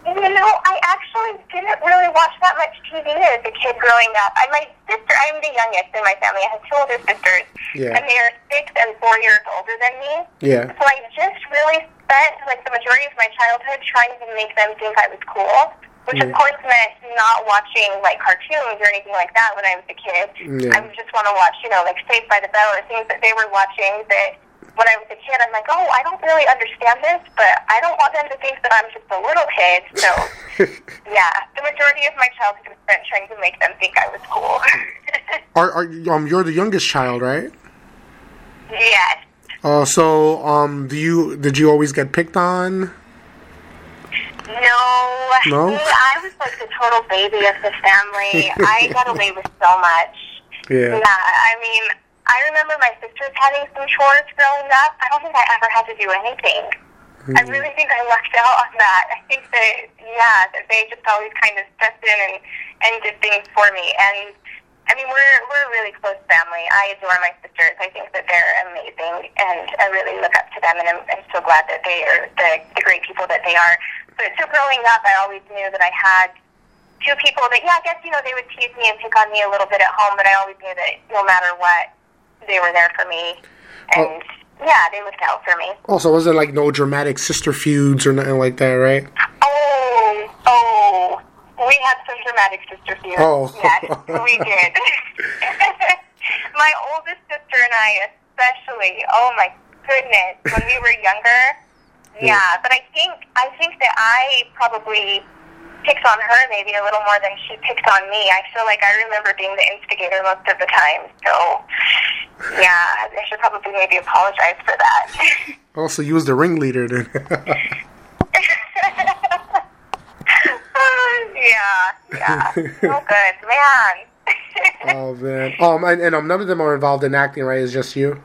You know, I actually didn't really watch that much TV as a kid growing up. I, my sister, I'm the youngest in my family. I have two older sisters, Yeah. and they are six and four years older than me. yeah. So I just really spent like the majority of my childhood trying to make them think I was cool, which of course meant not watching like cartoons or anything like that when I was a kid. Yeah. I would just want to watch, you know, like Saved by the Bell or things that they were watching that when I was a kid, I'm like, oh, I don't really understand this, but I don't want them to think that I'm just a little kid. So, [laughs] yeah, the majority of my childhood was spent trying to make them think I was cool. [laughs] Are, are um you're the youngest child, right? yes. Uh, so um, do you did you always get picked on? No. No? [laughs] I was like the total baby of the family. I got away with so much. Yeah. Yeah, I mean, I remember my sisters having some chores growing up. I don't think I ever had to do anything. I mm. really think I lucked out on that. I think that, yeah, that they just always kind of stepped in and, and did things for me. And, I mean, we're, we're a really close family. I adore my sisters. I think that they're amazing, and I really look up to them, and I'm, I'm so glad that they are the, the great people that they are. But so growing up, I always knew that I had two people that, yeah, I guess, you know, they would tease me and pick on me a little bit at home, but I always knew that no matter what, they were there for me. Oh. And, yeah, they looked out for me. Oh, also, was there like no dramatic sister feuds or nothing like that, right? Oh, oh, we had some dramatic sister feuds. Oh. Yes, we [laughs] did. [laughs] my oldest sister and I, especially. Oh my goodness, when we were younger. Yeah, but I think I think that I probably picked on her maybe a little more than she picked on me. I feel like I remember being the instigator most of the time. So, yeah, I should probably maybe apologize for that. [laughs] Also, you was the ringleader then. [laughs] yeah, yeah. So good, man. [laughs] oh man. Um, and, and um, none of them are involved in acting, right? It's just you.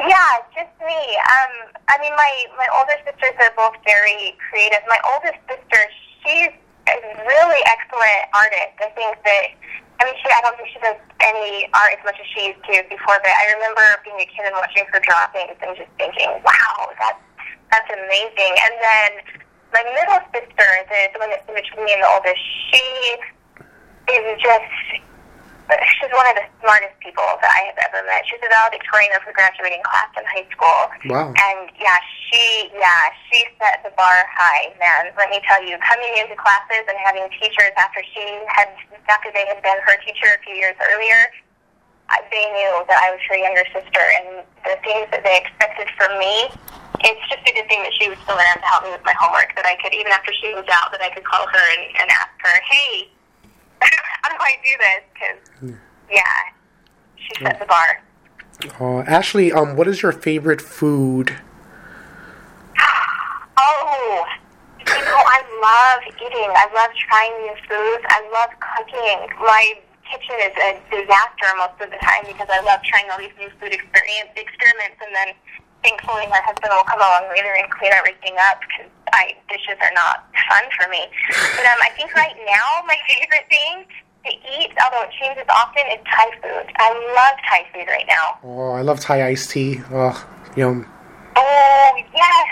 Yeah, just me. Um, I mean, my my older sisters are both very creative. My oldest sister, she's a really excellent artist. I think that. I mean, she. I don't think she does any art as much as she used to before, but I remember being a kid and watching her draw things and just thinking, wow, that's, that's amazing. And then my middle sister, the, the one that's in between me and the oldest, she is just she's one of the smartest people that I have ever met. She's a valedictorian of her graduating class in high school. Wow. And yeah, she yeah, she set the bar high, man. Let me tell you, coming into classes and having teachers after she had after they had been her teacher a few years earlier, they knew that I was her younger sister and the things that they expected from me it's just a good thing that she was still around to help me with my homework. That I could, even after she was out, that I could call her and, and ask her, "Hey, how do I do this? Because yeah, she set the bar. Uh, Ashley, um, what is your favorite food? [gasps] Oh, you know, I love eating. I love trying new foods. I love cooking. My kitchen is a disaster most of the time because I love trying all these new food experience experiments, and then thankfully my husband will come along later and clean everything up because I dishes are not fun for me. But um, I think right now my favorite thing to eat, although it changes often, is Thai food. I love Thai food right now. Oh, I love Thai iced tea. Oh, yum. Oh yes,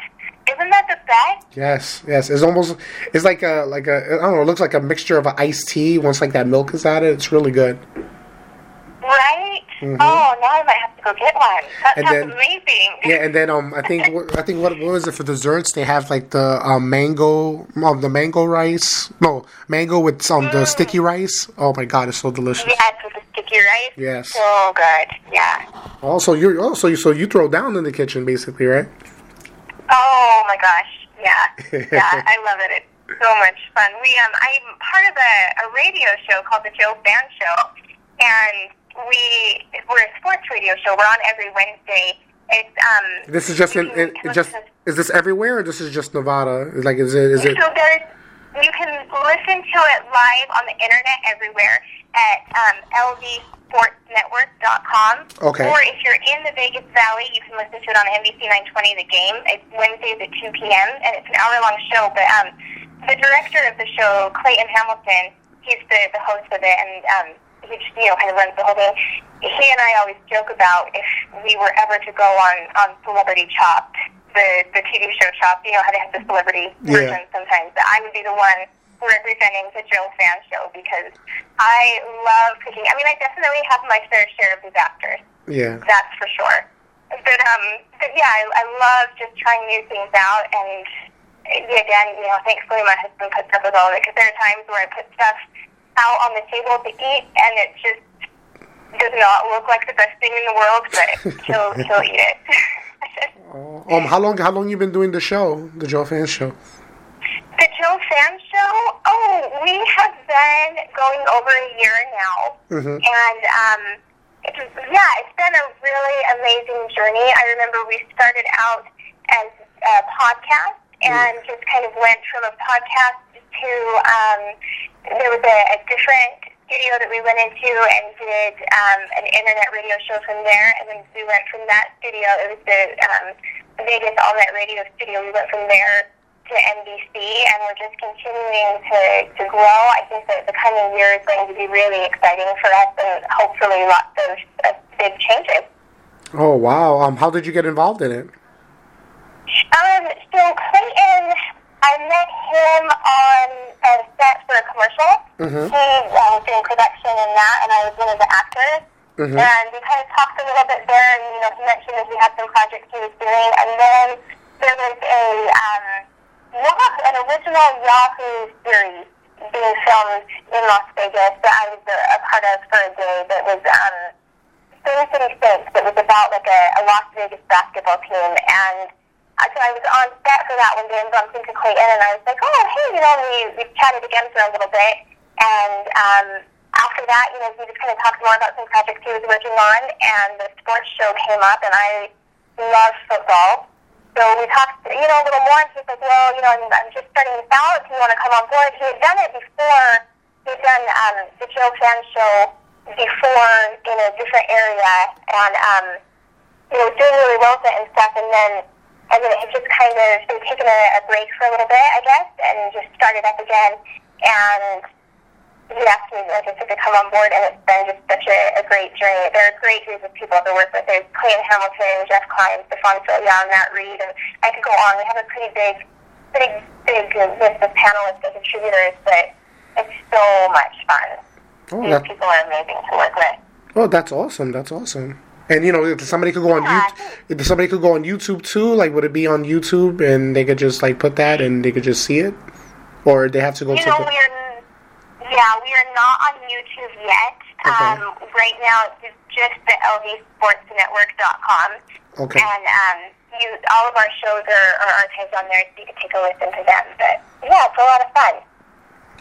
isn't that the best? Yes, yes. It's almost it's like a like a I don't know. It looks like a mixture of an iced tea once like that milk is added. It's really good. Right? Mm-hmm. Oh, now I might have to go get one. That And sounds then- amazing. Yeah, and then um, I think what- I think what, what was it for desserts? They have like the um, mango, um, the mango rice. No, mango with um the sticky rice. Oh my god, it's so delicious. Yes, with the sticky rice. Yes. So good. Yeah. Also, you're also so you throw down in the kitchen basically, right? Oh my gosh. Yeah. [laughs] Yeah. I love it. It's so much fun. We um I'm part of a, a radio show called the Joe Fan Show and we we're a sports radio show. We're on every Wednesday. It's um This is just in, in, it just is this everywhere or this is just Nevada? Like is it is it So there's you can listen to it live on the internet everywhere at um, lvsportsnetwork.com. Okay. Or if you're in the Vegas Valley, you can listen to it on NBC 920 The Game. It's Wednesdays at 2 p.m. and it's an hour-long show. But um, the director of the show, Clayton Hamilton, he's the, the host of it, and um, just you know kind of runs the whole thing. He and I always joke about if we were ever to go on on Celebrity Chopped, the the TV show Chopped. You know how they have the celebrity Yeah. version sometimes. That I would be the one representing the Joe fan show because I love cooking. I mean, I definitely have my fair share of disasters. yeah. That's for sure. But um, but yeah, I, I love just trying new things out, and again, you know, thankfully my husband puts up with all of it because there are times where I put stuff out on the table to eat, and it just does not look like the best thing in the world, but [laughs] he'll he'll eat it. Um, how long how long you been doing the show, the Joe Fan Show? The Joe Fan Show? Oh, we have been going over a year now. Mhm. And, um, it was, yeah, it's been a really amazing journey. I remember we started out as a podcast and just kind of went from a podcast to, um, there was a, a different studio that we went into and did um, an internet radio show from there. And then we went from that studio, it was the um, Vegas All Net Radio studio. We went from there to NBC, and we're just continuing to, to grow. I think that the coming year is going to be really exciting for us, and hopefully lots of, of big changes. Oh wow. Um, how did you get involved in it? Um, so Clayton, I met him on a set for a commercial. Mhm. He uh, was doing production in that, and I was one of the actors. Mhm. And we kind of talked a little bit there, and you know, he mentioned that he had some projects he was doing, and then there was a um, Yahoo, an original Yahoo series being filmed in Las Vegas that I was a, a part of for a day that was um, Sin City Saints that was about like a, a Las Vegas basketball team and so I was on set for that one day and bumped into Clayton and I was like, oh hey, you know, we we chatted again for a little bit and um, after that, you know, we just kind of talked more about some projects he was working on and the sports show came up and I love football. So we talked, you know, a little more and he was like, well, you know, I'm, I'm just starting this out. Do you want to come on board? He had done it before. He had done um, the Joe Fan Show before in a different area and um, you know, doing really well with it and stuff. And then, and then it just kind of been taken a, a break for a little bit, I guess, and just started up again. And he asked me, like I said, to come on board, and it's been just such a, a great journey. There are a great group of people to work with. There's Clayton Hamilton, Jeff Klein, Stefan Young, Matt Reed, and I could go on. We have a pretty big, pretty big list of panelists and contributors, but it's so much fun. Oh, These that, people are amazing to work with. oh, that's awesome. That's awesome. And you know, if somebody could go on Yeah. YouTube, if somebody could go on YouTube too, like would it be on YouTube and they could just like put that and they could just see it, or they have to go You to know, the we're yeah, we are not on YouTube yet. Okay. Um, right now, it's just the LVSportsNetwork.com. okay. And um, you, all of our shows are, are archived on there, so you can take a listen to them. But yeah, it's a lot of fun.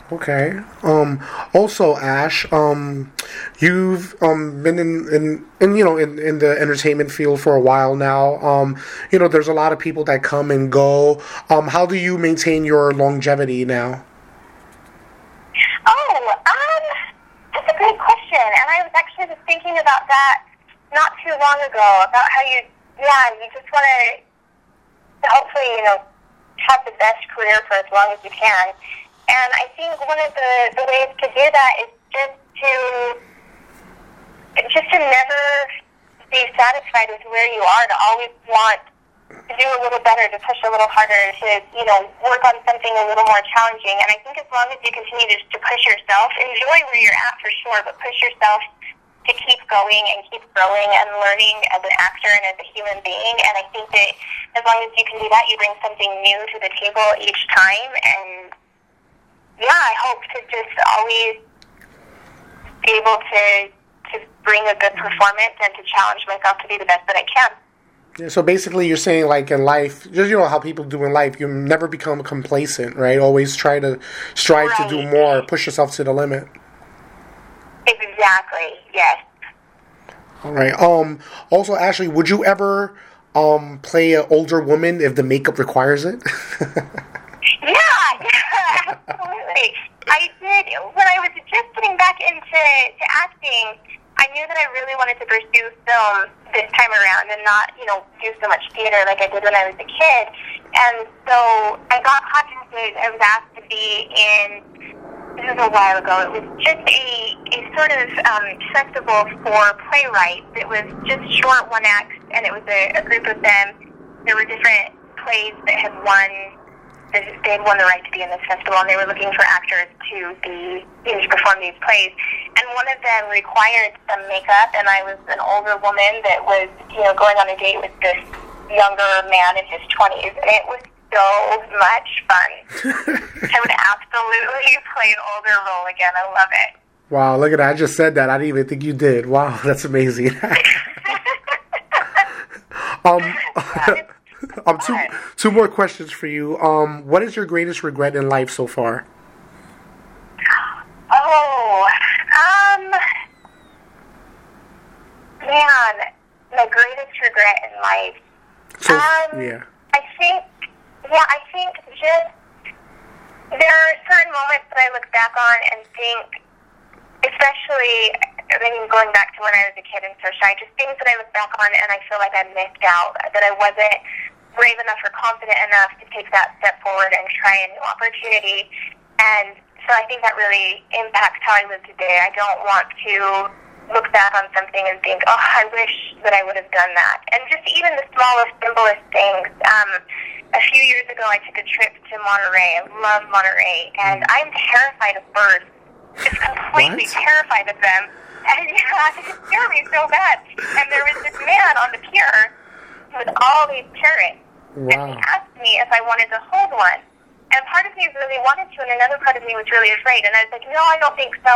Okay. Um. Also, Ash. Um. You've um been in in, in you know in, in the entertainment field for a while now. Um. You know, there's a lot of people that come and go. Um. How do you maintain your longevity now? Oh, um, that's a great question. And I was actually just thinking about that not too long ago, about how you, yeah, you just want to hopefully, you know, have the best career for as long as you can. And I think one of the, the ways to do that is just to, just to never be satisfied with where you are, to always want to do a little better, to push a little harder, to you know work on something a little more challenging. And I think as long as you continue to, to push yourself, enjoy where you're at for sure, but push yourself to keep going and keep growing and learning as an actor and as a human being. And I think that as long as you can do that, you bring something new to the table each time. And yeah, I hope to just always be able to to bring a good performance and to challenge myself to be the best that I can. Yeah, so basically, you're saying like in life, just you know how people do in life, you never become complacent, right? Always try to strive to do more, push yourself to the limit. Exactly. Yes. All right. Um. Also, Ashley, would you ever um play an older woman if the makeup requires it? [laughs] Absolutely. I did when I was just getting back into to acting. I knew that I really wanted to pursue film this time around and not, you know, do so much theater like I did when I was a kid. And so I got contacted. I was asked to be in. This was a while ago. It was just a a sort of um, festival for playwrights. It was just short one acts, and it was a, a group of them. There were different plays that had won they had won the right to be in this festival, and they were looking for actors to be you know, to perform these plays. And one of them required some makeup, and I was an older woman that was you know going on a date with this younger man in his twenties, and it was so much fun. [laughs] I would absolutely play an older role again. I love it. wow, look at that! I just said that. I didn't even think you did. Wow, [laughs] that's amazing. [laughs] um. [laughs] um. Two two more questions for you. Um. What is your greatest regret in life so far? Oh, um, man, my greatest regret in life. So Um, yeah. I think, yeah, I think just there are certain moments that I look back on and think, especially, I mean, going back to when I was a kid and so shy, just things that I look back on and I feel like I missed out, that I wasn't brave enough or confident enough to take that step forward and try a new opportunity. And so I think that really impacts how I live today. I don't want to look back on something and think, oh, I wish that I would have done that. And just even the smallest, simplest things. Um, a few years ago, I took a trip to Monterey. I love Monterey, and I'm terrified of birds. Just completely What? terrified of them. [laughs] And yeah, it scared me so bad. And there was this man on the pier with all these parrots. And he asked me if I wanted to hold one. And part of me really wanted to, and another part of me was really afraid. And I was like, no, I don't think so.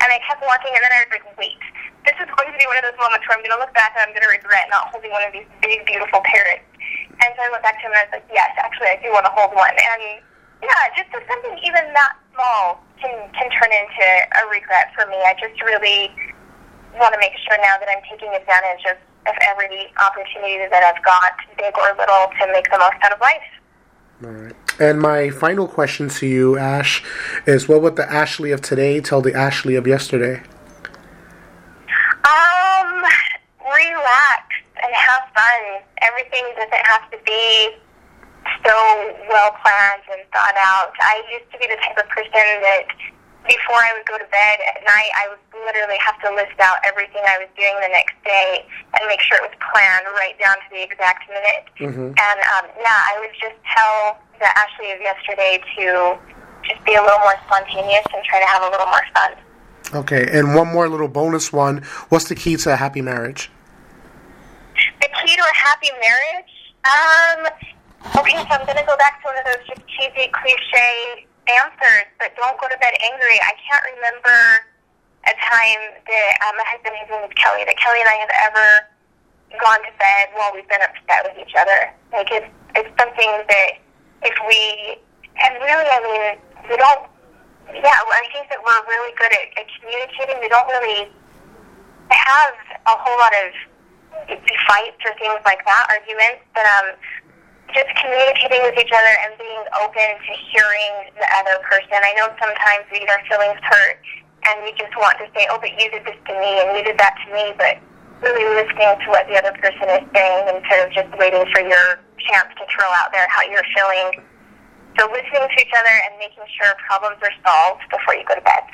And I kept walking, and then I was like, wait. This is going to be one of those moments where I'm going to look back and I'm going to regret not holding one of these big, beautiful parrots. And so I went back to him and I was like, yes, actually, I do want to hold one. And yeah, just so something even that small can, can turn into a regret for me. I just really want to make sure now that I'm taking advantage of, of every opportunity that I've got, big or little, to make the most out of life. All right. And my final question to you, Ash, is what would the Ashley of today tell the Ashley of yesterday? Um, relax and have fun. Everything doesn't have to be so well planned and thought out. I used to be the type of person that before I would go to bed at night, I would literally have to list out everything I was doing the next day and make sure it was planned right down to the exact minute. Mm-hmm. And um, yeah, I would just tell the Ashley of yesterday to just be a little more spontaneous and try to have a little more fun. Okay, and one more little bonus one. What's the key to a happy marriage? The key to a happy marriage? Um, okay, so I'm going to go back to one of those just cheesy, cliche answers, but don't go to bed angry. I can't remember a time that um, my husband, his name is Kelly, that Kelly and I have ever gone to bed while we've been upset with each other. Like, it's, it's something that if we, and really, I mean, we don't, yeah, I think that we're really good at, at communicating. We don't really have a whole lot of fights or things like that, arguments, but um, just communicating with each other and being open to hearing the other person. I know sometimes we get our feelings hurt and we just want to say, oh, but you did this to me and you did that to me, but really listening to what the other person is saying instead of just waiting for your chance to throw out there how you're feeling. So listening to each other and making sure problems are solved before you go to bed.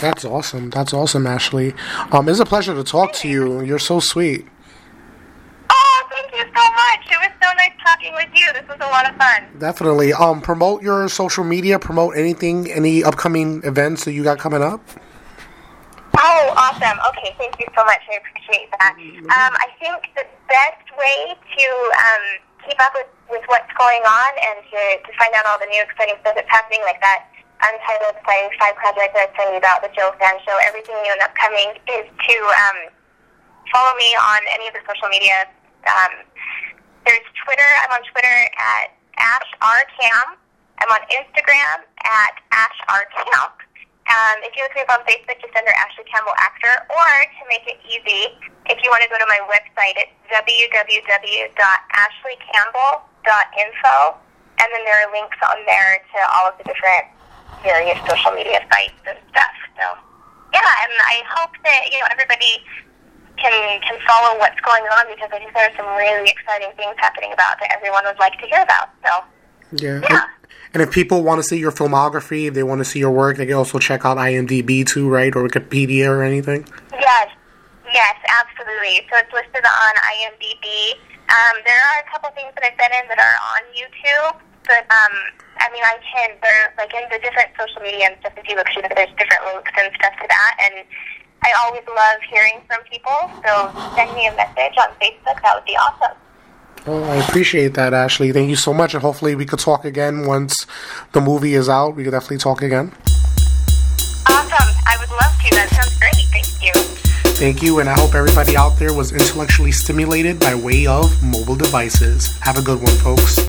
That's awesome. That's awesome, Ashley. Um, it's a pleasure to talk to you. You're so sweet. Thank you so much. It was so nice talking with you. This was a lot of fun. Definitely. Um, promote your social media. Promote anything, any upcoming events that you got coming up. Oh, awesome. Okay, thank you so much. I appreciate that. Um, I think the best way to um, keep up with, with what's going on and to, to find out all the new exciting stuff that's happening, like that Untitled Sci-Fi project that I telling you about, the Joe Fan Show, everything new and upcoming, is to um, follow me on any of the social media. Um, there's Twitter. I'm on Twitter at AshRCam. I'm on Instagram at AshRCamp. Um, if you look me up on Facebook, just under Ashley Campbell Actor, or to make it easy, if you want to go to my website, it's www.ashleycampbell.info, and then there are links on there to all of the different various social media sites and stuff. So, yeah, and I hope that you know everybody can can follow what's going on because I think there are some really exciting things happening about that everyone would like to hear about. So, Yeah. Yeah. And, if people want to see your filmography, if they want to see your work, they can also check out IMDb too, right, or Wikipedia or anything. Yes, yes, absolutely. So it's listed on IMDb. Um, there are a couple things that I've been in that are on YouTube, but um, I mean, I can. They're like in the different social media and stuff. If you look through, there's different links and stuff to that. And I always love hearing from people. So send me a message on Facebook. That would be awesome. Oh, I appreciate that, Ashley. Thank you so much, and hopefully we could talk again once the movie is out. We could definitely talk again. Awesome. I would love to. That sounds great. Thank you. Thank you, and I hope everybody out there was intellectually stimulated by way of mobile devices. Have a good one, folks.